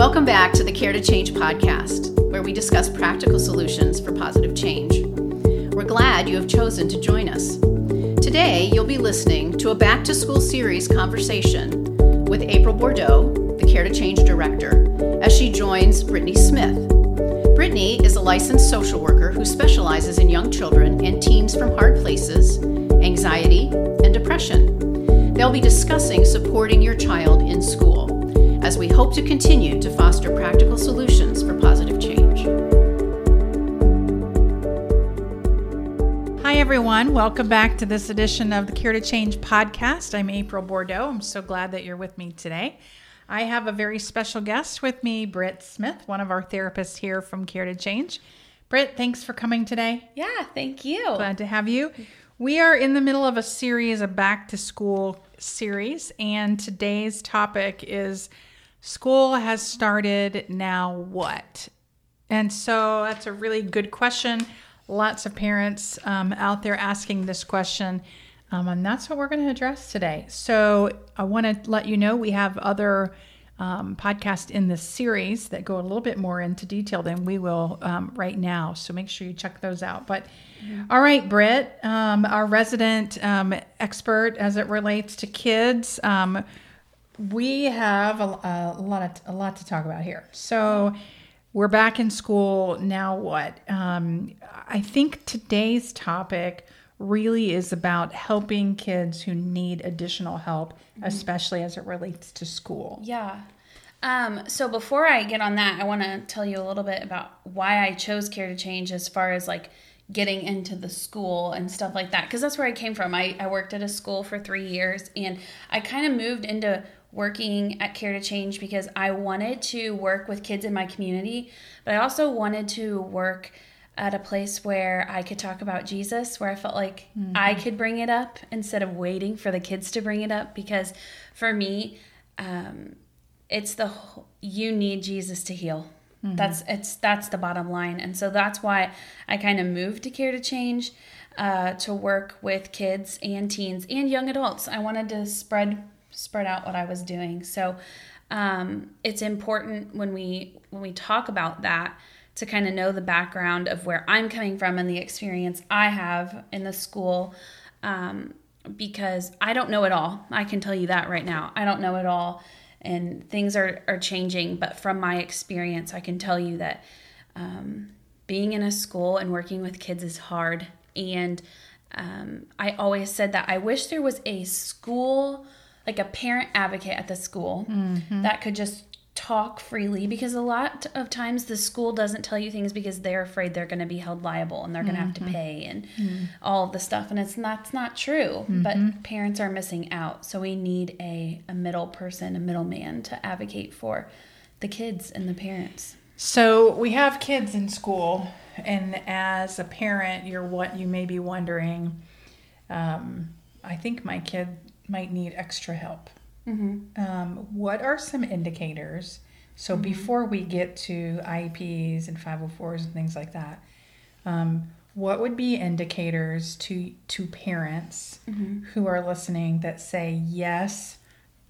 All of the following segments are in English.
Welcome back to the Care to Change podcast, where we discuss practical solutions for positive change. We're glad you have chosen to join us. Today, you'll be listening to a back to school series conversation with April Bordeaux, the Care to Change director, as she joins Brittany Smith. Brittany is a licensed social worker who specializes in young children and teens from hard places, anxiety, and depression. They'll be discussing supporting your child in school as we hope to continue to foster practical solutions for positive change. Hi, everyone. Welcome back to this edition of the Care to Change podcast. I'm April Bordeaux. I'm so glad that you're with me today. I have a very special guest with me, Britt Smith, one of our therapists here from Care to Change. Britt, thanks for coming today. Yeah, thank you. Glad to have you. We are in the middle of a series, a back to school series, and today's topic is School has started, now what? And so that's a really good question. Lots of parents um, out there asking this question. Um, and that's what we're going to address today. So I want to let you know we have other um, podcasts in this series that go a little bit more into detail than we will um, right now. So make sure you check those out. But mm-hmm. all right, Britt, um, our resident um, expert as it relates to kids we have a, a, lot of, a lot to talk about here. So we're back in school now. What um, I think today's topic really is about helping kids who need additional help, mm-hmm. especially as it relates to school. Yeah. Um, so before I get on that, I want to tell you a little bit about why I chose Care to Change as far as like getting into the school and stuff like that because that's where i came from I, I worked at a school for three years and i kind of moved into working at Care to Change because I wanted to work with kids in my community, but I also wanted to work at a place where I could talk about Jesus, where I felt like mm-hmm. I could bring it up instead of waiting for the kids to bring it up. Because for me, um, it's the you need Jesus to heal. Mm-hmm. That's it's that's the bottom line, and so that's why I kind of moved to Care to Change uh, to work with kids and teens and young adults. I wanted to spread spread out what I was doing. So um, it's important when we when we talk about that to kind of know the background of where I'm coming from and the experience I have in the school. Um, because I don't know it all. I can tell you that right now. I don't know it all, and things are, are changing. But from my experience, I can tell you that um, being in a school and working with kids is hard. And um, I always said that I wish there was a school like a parent advocate at the school mm-hmm. that could just talk freely because a lot of times the school doesn't tell you things because they're afraid they're going to be held liable and they're going to have to mm-hmm. pay and mm-hmm. all of the stuff and it's that's not true mm-hmm. but parents are missing out so we need a, a middle person a middleman to advocate for the kids and the parents so we have kids in school and as a parent you're what you may be wondering um, i think my kid might need extra help. Mm-hmm. Um, what are some indicators? So mm-hmm. before we get to IEPs and 504s and things like that, um, what would be indicators to to parents mm-hmm. who are listening that say yes,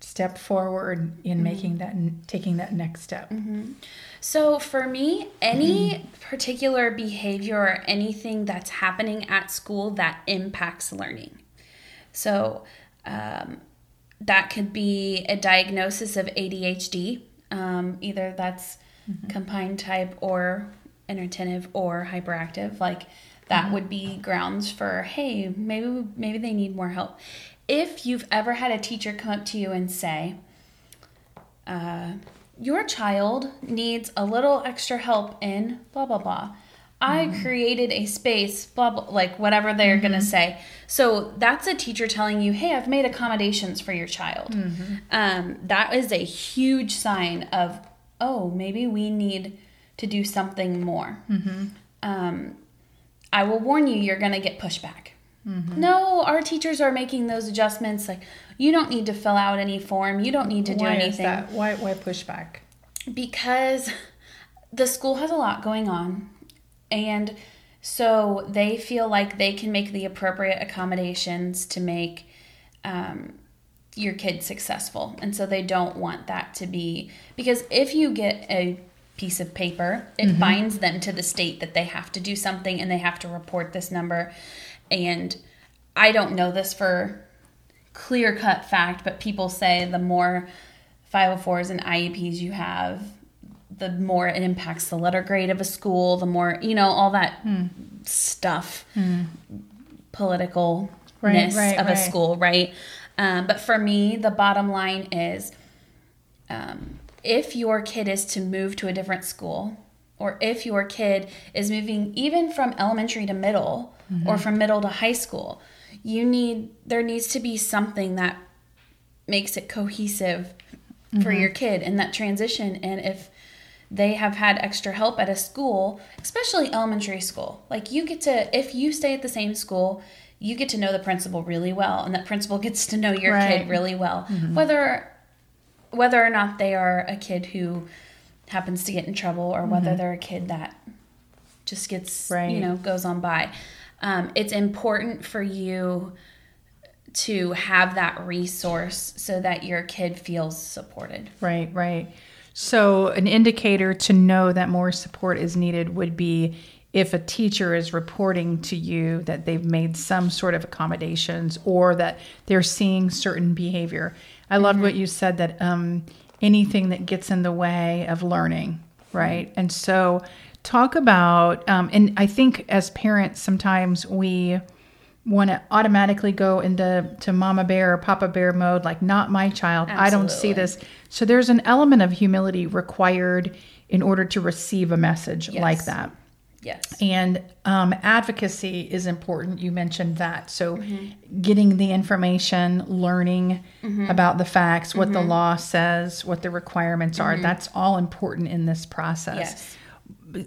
step forward in mm-hmm. making that taking that next step? Mm-hmm. So for me, any mm-hmm. particular behavior or anything that's happening at school that impacts learning. So um, that could be a diagnosis of ADHD. Um, either that's mm-hmm. combined type or inattentive or hyperactive. Like that mm-hmm. would be grounds for hey, maybe maybe they need more help. If you've ever had a teacher come up to you and say, uh, "Your child needs a little extra help in blah blah blah," I mm-hmm. created a space, blah, blah, like whatever they're mm-hmm. going to say. So that's a teacher telling you, hey, I've made accommodations for your child. Mm-hmm. Um, that is a huge sign of, oh, maybe we need to do something more. Mm-hmm. Um, I will warn you, you're going to get pushback. Mm-hmm. No, our teachers are making those adjustments. Like, you don't need to fill out any form, you don't need to do why anything. Is that? Why, why pushback? Because the school has a lot going on and so they feel like they can make the appropriate accommodations to make, um, your kid successful. And so they don't want that to be because if you get a piece of paper, it binds them to the state that they have to do something and they have to report this number. And I don't know this for clear cut fact, but people say the more 504s and IEPs you have, the more it impacts the letter grade of a school, the more, you know, all that stuff, politicalness Right, right, of a school, right? Um, but for me, the bottom line is um, if your kid is to move to a different school, or if your kid is moving even from elementary to middle or from middle to high school, you need there needs to be something that makes it cohesive for your kid in that transition. And if they have had extra help at a school, especially elementary school, like you get to, if you stay at the same school, you get to know the principal really well, and that principal gets to know your Right. kid really well. Whether whether or not they are a kid who happens to get in trouble or whether they're a kid that just gets Right. you know goes on by um, it's important for you to have that resource so that your kid feels supported Right, right. So, an indicator to know that more support is needed would be if a teacher is reporting to you that they've made some sort of accommodations or that they're seeing certain behavior. I love what you said that um, anything that gets in the way of learning, right? And so, talk about, um, and I think as parents, sometimes we want to automatically go into to mama bear or papa bear mode like not my child. I don't see this. So there's an element of humility required in order to receive a message Yes. like that. Yes. And um, advocacy is important. You mentioned that. So mm-hmm. getting the information learning mm-hmm. about the facts what the mm-hmm. law says what the requirements are that's all important in this process. Yes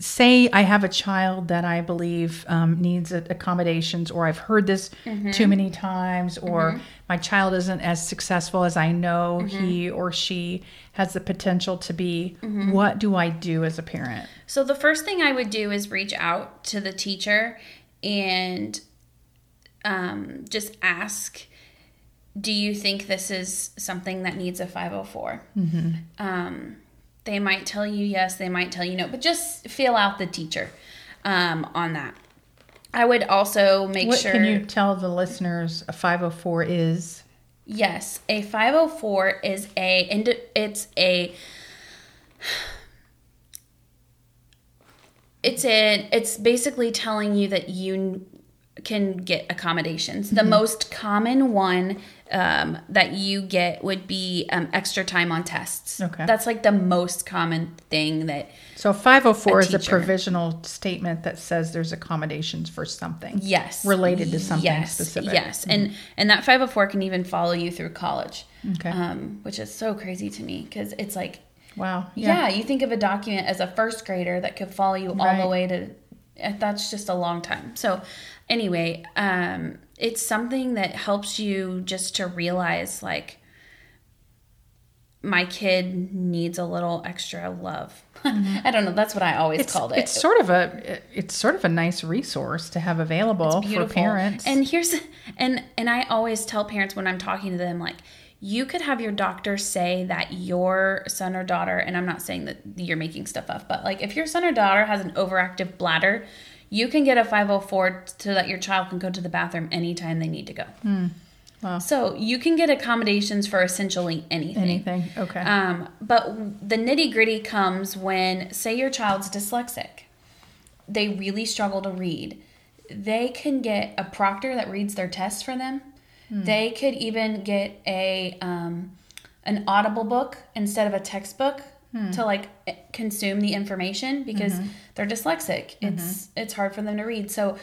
say I have a child that I believe um, needs accommodations, or I've heard this Mm-hmm. too many times, or my child isn't as successful as I know Mm-hmm. he or she has the potential to be, Mm-hmm. what do I do as a parent? So the first thing I would do is reach out to the teacher and um, just ask, "Do you think this is something that needs a 504?" Um, they might tell you yes, they might tell you no, but just feel out the teacher um, on that. I would also make What sure. can you tell the listeners a 504 is? Yes, a 504 is a indi- it's a it's a it's basically telling you that you can get accommodations. The most common one um, that you get would be um, extra time on tests. Okay. That's like the most common thing that So 504 A is a provisional statement that says there's accommodations for something. yes Related to something yes, specific. Yes, and and that 504 can even follow you through college. Okay. Um, which is so crazy to me because it's like Wow. Yeah. you think of a document as a first grader that could follow you all Right. the way to uh, that's just a long time. So anyway, um it's something that helps you just to realize like my kid needs a little extra love. Mm-hmm. I don't know, that's what I always It's, called it. it's sort of a it's sort of a nice resource to have available for parents. And here's and and I always tell parents when I'm talking to them like you could have your doctor say that your son or daughter and I'm not saying that you're making stuff up, but like if your son or daughter has an overactive bladder, you can get a 504 so that your child can go to the bathroom anytime they need to go. Hmm. Wow. So you can get accommodations for essentially anything. Anything. Okay. Um, but the nitty gritty comes when, say, your child's dyslexic, they really struggle to read. They can get a proctor that reads their tests for them. They could even get a um, an audible book instead of a textbook to like eh, consume the information because they're dyslexic. It's it's hard for them to read. So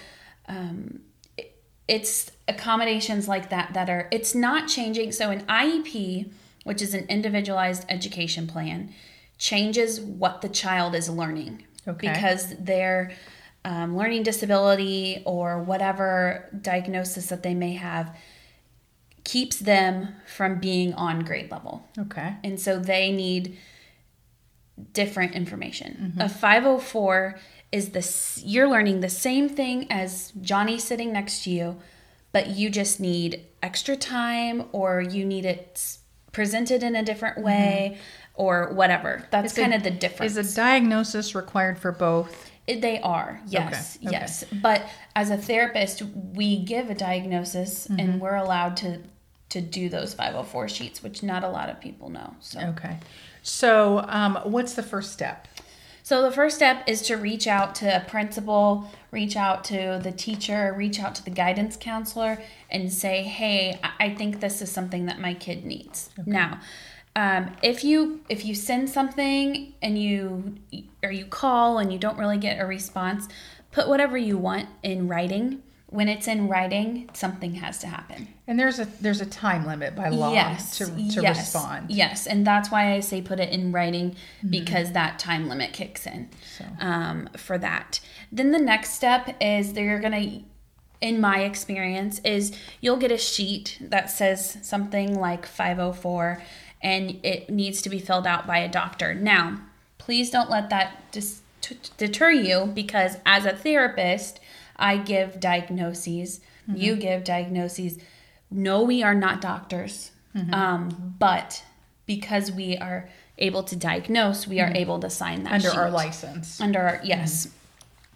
um, it- it's accommodations like that that are it's not changing. So an IEP, which is an individualized education plan, changes what the child is learning Okay. because their um, learning disability or whatever diagnosis that they may have keeps them from being on grade level. okay. And so they need different information. A 504 is the you're learning the same thing as Johnny sitting next to you, but you just need extra time or you need it presented in a different way or whatever. That's a- kind of the difference. Is a diagnosis required for both? It- They are, yes, Okay, okay. yes. But as a therapist, we give a diagnosis Mm-hmm. and we're allowed to to do those 504 sheets, which not a lot of people know. So, Okay. So, um, what's the first step? so the first step is to reach out to a principal, reach out to the teacher, reach out to the guidance counselor, and say, "Hey, I- I think this is something that my kid needs." Now, um, if you if you send something and you or you call and you don't really get a response, put whatever you want in writing. When it's in writing, something has to happen. And there's a there's a time limit by law yes, to, to yes, respond. Mm-hmm. Yes, and that's why I say put it in writing because that time limit kicks in So. um, for that. Then the next step is they're gonna, in my experience, is you'll get a sheet that says something like 504, and it needs to be filled out by a doctor. Now, please don't let that dis- t- deter you because as a therapist, I give diagnoses. Mm-hmm. You give diagnoses. No, we are not doctors, Mm-hmm. um, but because we are able to diagnose, we are able to sign that Mm-hmm. under our license. under our yes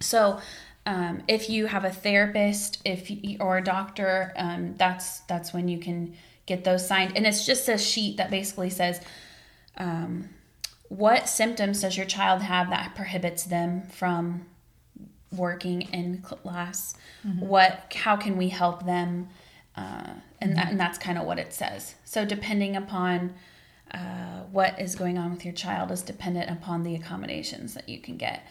so um, if you have a therapist if you, or a doctor um, that's that's when you can get those signed and it's just a sheet that basically says um, what symptoms does your child have that prohibits them from working in class what how can we help them? Uh, and that, and that's kind of what it says. So depending upon uh, what is going on with your child is dependent upon the accommodations that you can get.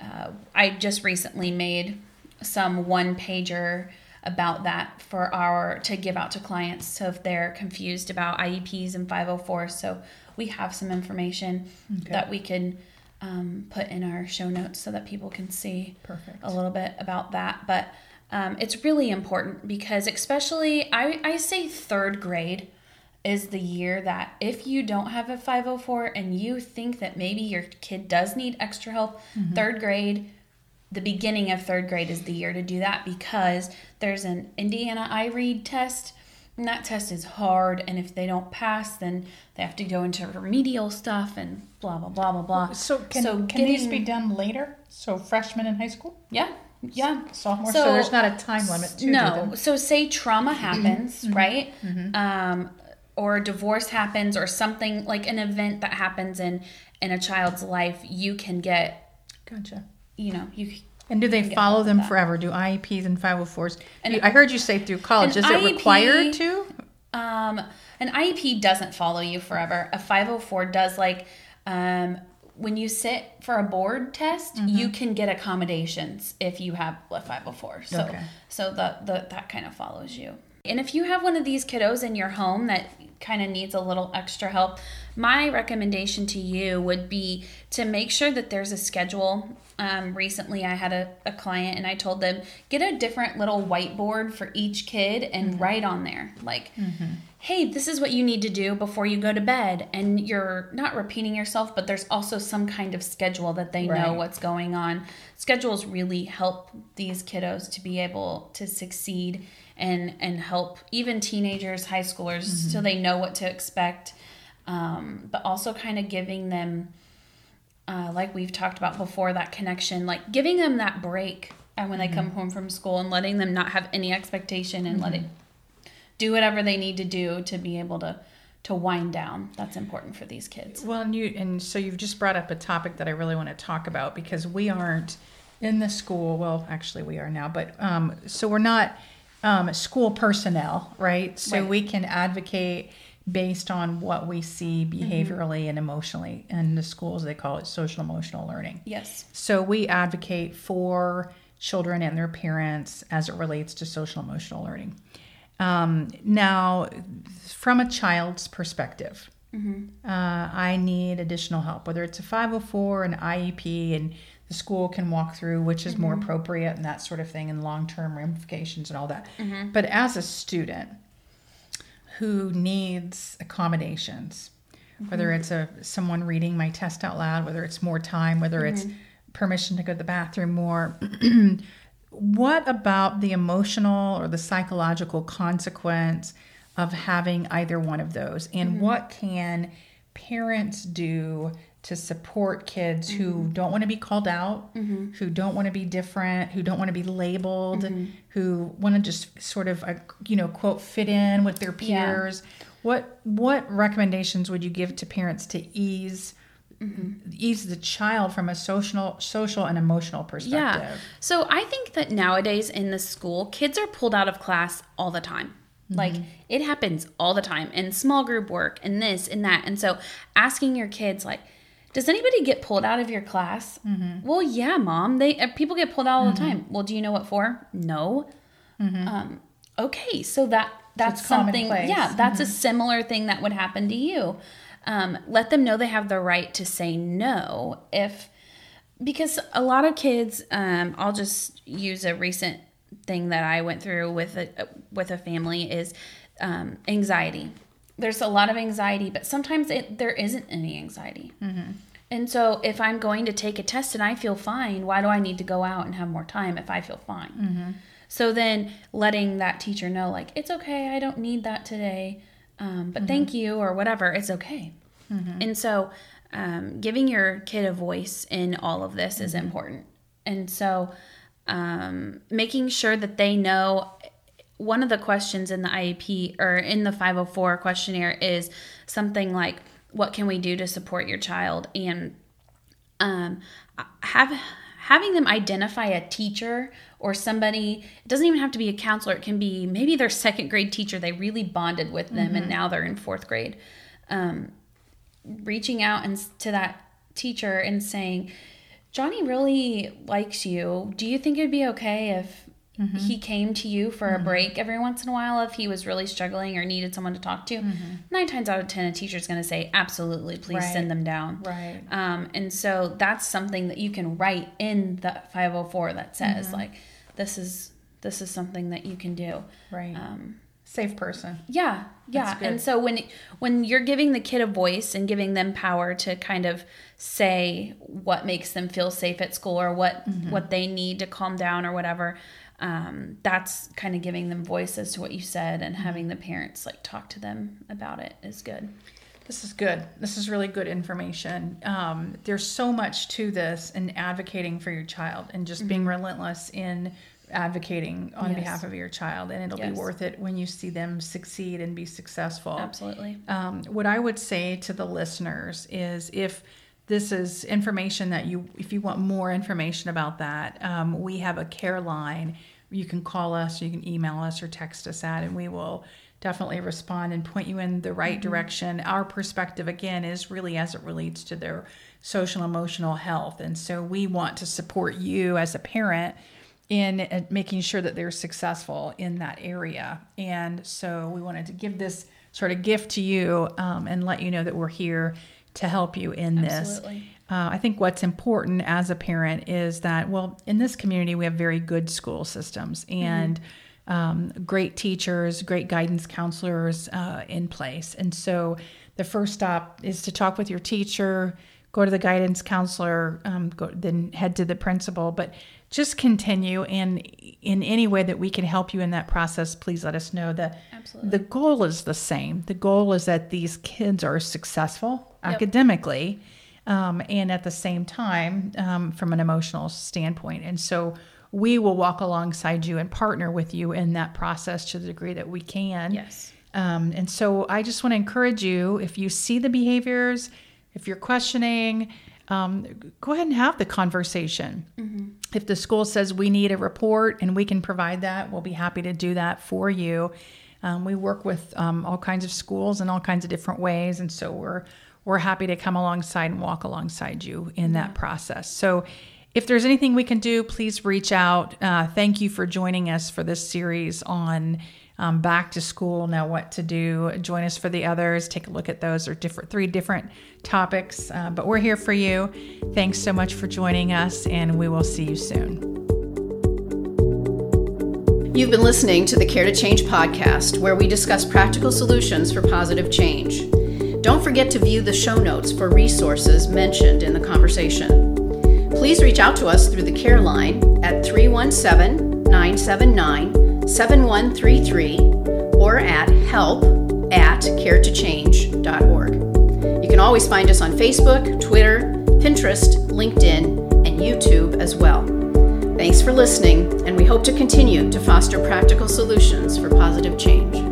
Uh, i just recently made some one pager about that for our to give out to clients so if they're confused about ieps and 504 so we have some information Okay. that we can um, put in our show notes so that people can see Perfect. a little bit about that. But um, it's really important because, especially, I, I say third grade is the year that if you don't have a 504 and you think that maybe your kid does need extra help, third grade, the beginning of third grade is the year to do that because there's an Indiana IREAD test. And that test is hard, and if they don't pass, then they have to go into remedial stuff and blah blah blah blah blah. So can So can these be done later? So freshmen in high school, Yeah, yeah. sophomore. So, So- there's not a time limit to No. So say trauma happens, Mm-hmm. right? Um, or divorce happens, or something like an event that happens in in a child's life. You can get, Gotcha. you know, you. And do they follow them forever? Do IEPs and 504s? And- I heard you say through college. Is it required to? Um, an IEP doesn't follow you forever. A 504 does like um, when you sit for a board test, Mm-hmm. you can get accommodations if you have a 504. So Okay. so the, the that kind of follows you. And if you have one of these kiddos in your home that kind of needs a little extra help, my recommendation to you would be to make sure that there's a schedule. Um, recently, I had a, a client and I told them get a different little whiteboard for each kid and write on there like, hey, this is what you need to do before you go to bed. And you're not repeating yourself, but there's also some kind of schedule that they know what's going on. Schedules really help these kiddos to be able to succeed and and help even teenagers, high schoolers, so they know what to expect. Um, but also kind of giving them, uh, like we've talked about before, that connection, like giving them that break. And when they come home from school and letting them not have any expectation and letting do whatever they need to do to be able to to wind down. That's important for these kids. Well, and you and so you've just brought up a topic that I really want to talk about because we aren't in the school. Well, actually, we are now, but um, so we're not um, school personnel, right? So Right. we can advocate based on what we see behaviorally and emotionally in the schools. They call it social emotional learning. Yes. So we advocate for children and their parents as it relates to social emotional learning. Um, now, from a child's perspective, uh, I need additional help, whether it's a 504, an IEP, and the school can walk through which is more mm-hmm. appropriate and that sort of thing, and long term ramifications and all that. Mm-hmm. But as a student who needs accommodations, whether mm-hmm. it's a someone reading my test out loud, whether it's more time, whether it's permission to go to the bathroom more, what about the emotional or the psychological consequence of having either one of those? And Mm-hmm. what can parents do to support kids who Mm-hmm. don't want to be called out, who don't want to be different, who don't want to be labeled, Mm-hmm. who want to just sort of, uh, you know, quote, fit in with their Yeah. peers? What what recommendations would you give to parents to ease ease the child from a social social and emotional perspective? Yeah. So I think that nowadays in the school, kids are pulled out of class all the time. Like it happens all the time in small group work and this and that. And so asking your kids like does anybody get pulled out of your class? Well, yeah, mom. They uh, people get pulled out all the time. Well, do you know what for? No. Um, okay, so that that's something. Yeah, that's a similar thing that would happen to you. Um, let them know they have the right to say no if because a lot of kids um, i'll just use a recent thing that i went through with a with a family is um, anxiety there's a lot of anxiety but sometimes it there isn't any anxiety. And so if i'm going to take a test and i feel fine why do i need to go out and have more time if i feel fine? So then letting that teacher know like it's okay i don't need that today um, but thank you or whatever it's okay. And so um, giving your kid a voice in all of this is important. And so um, making sure that they know one of the questions in the iep or in the 504 questionnaire is something like what can we do to support your child? And um, have having them identify a teacher or somebody it doesn't even have to be a counselor it can be maybe their second grade teacher they really bonded with them and now they're in fourth grade. Um, reaching out and to that teacher and saying johnny really likes you. Do you think it'd be okay if he came to you for a break every once in a while if he was really struggling or needed someone to talk to nine times out of ten a teacher's going to say absolutely please Right. send them down Right. um, and so that's something that you can write in the 504 that says Mm-hmm. like this is this is something that you can do Right. um, Safe person. yeah yeah and so when when you're giving the kid a voice and giving them power to kind of say what makes them feel safe at school or what Mm-hmm. what they need to calm down or whatever um, that's kind of giving them voice as to what you said and having the parents like talk to them about it is good This is good. This is really good information. Um, there's so much to this and advocating for your child and just being relentless in advocating on Mm-hmm. Yes. behalf of your child. And it'll Yes. be worth it when you see them succeed and be successful. absolutely Um, what I would say to the listeners is if this is information that you, if you want more information about that, um, we have a care line. You can call us, you can email us, or text us at, and we will definitely respond and point you in the right direction. Our perspective, again, is really as it relates to their social emotional health. And so we want to support you as a parent in uh, making sure that they're successful in that area. And so we wanted to give this sort of gift to you um, and let you know that we're here to help you in this. Uh, I think what's important as a parent is that, well, in this community, we have very good school systems and um, great teachers, great guidance counselors uh, in place. And so the first stop is to talk with your teacher, go to the guidance counselor, um, go, then head to the principal. But just continue, and in any way that we can help you in that process, please let us know that Absolutely. the goal is the same. The goal is that these kids are successful academically um, and at the same time um, from an emotional standpoint. And so we will walk alongside you and partner with you in that process to the degree that we can. yes Um, and so I just want to encourage you if you see the behaviors, if you're questioning, um, go ahead and have the conversation. If the school says we need a report and we can provide that, we'll be happy to do that for you. Um, we work with um, all kinds of schools in all kinds of different ways, and so we're we're happy to come alongside and walk alongside you in that process. So, if there's anything we can do, please reach out. Uh, thank you for joining us for this series on um, back to school. Now, what to do? Join us for the others. Take a look at those. Are different three different topics, uh, but we're here for you. Thanks so much for joining us, and we will see you soon. You've been listening to the Care to Change podcast, where we discuss practical solutions for positive change. Don't forget to view the show notes for resources mentioned in the conversation. Please reach out to us through the care line at 317 979 7133 or at help at caretochange.org. You can always find us on Facebook, Twitter, Pinterest, LinkedIn, and YouTube as well. Thanks for listening, and we hope to continue to foster practical solutions for positive change.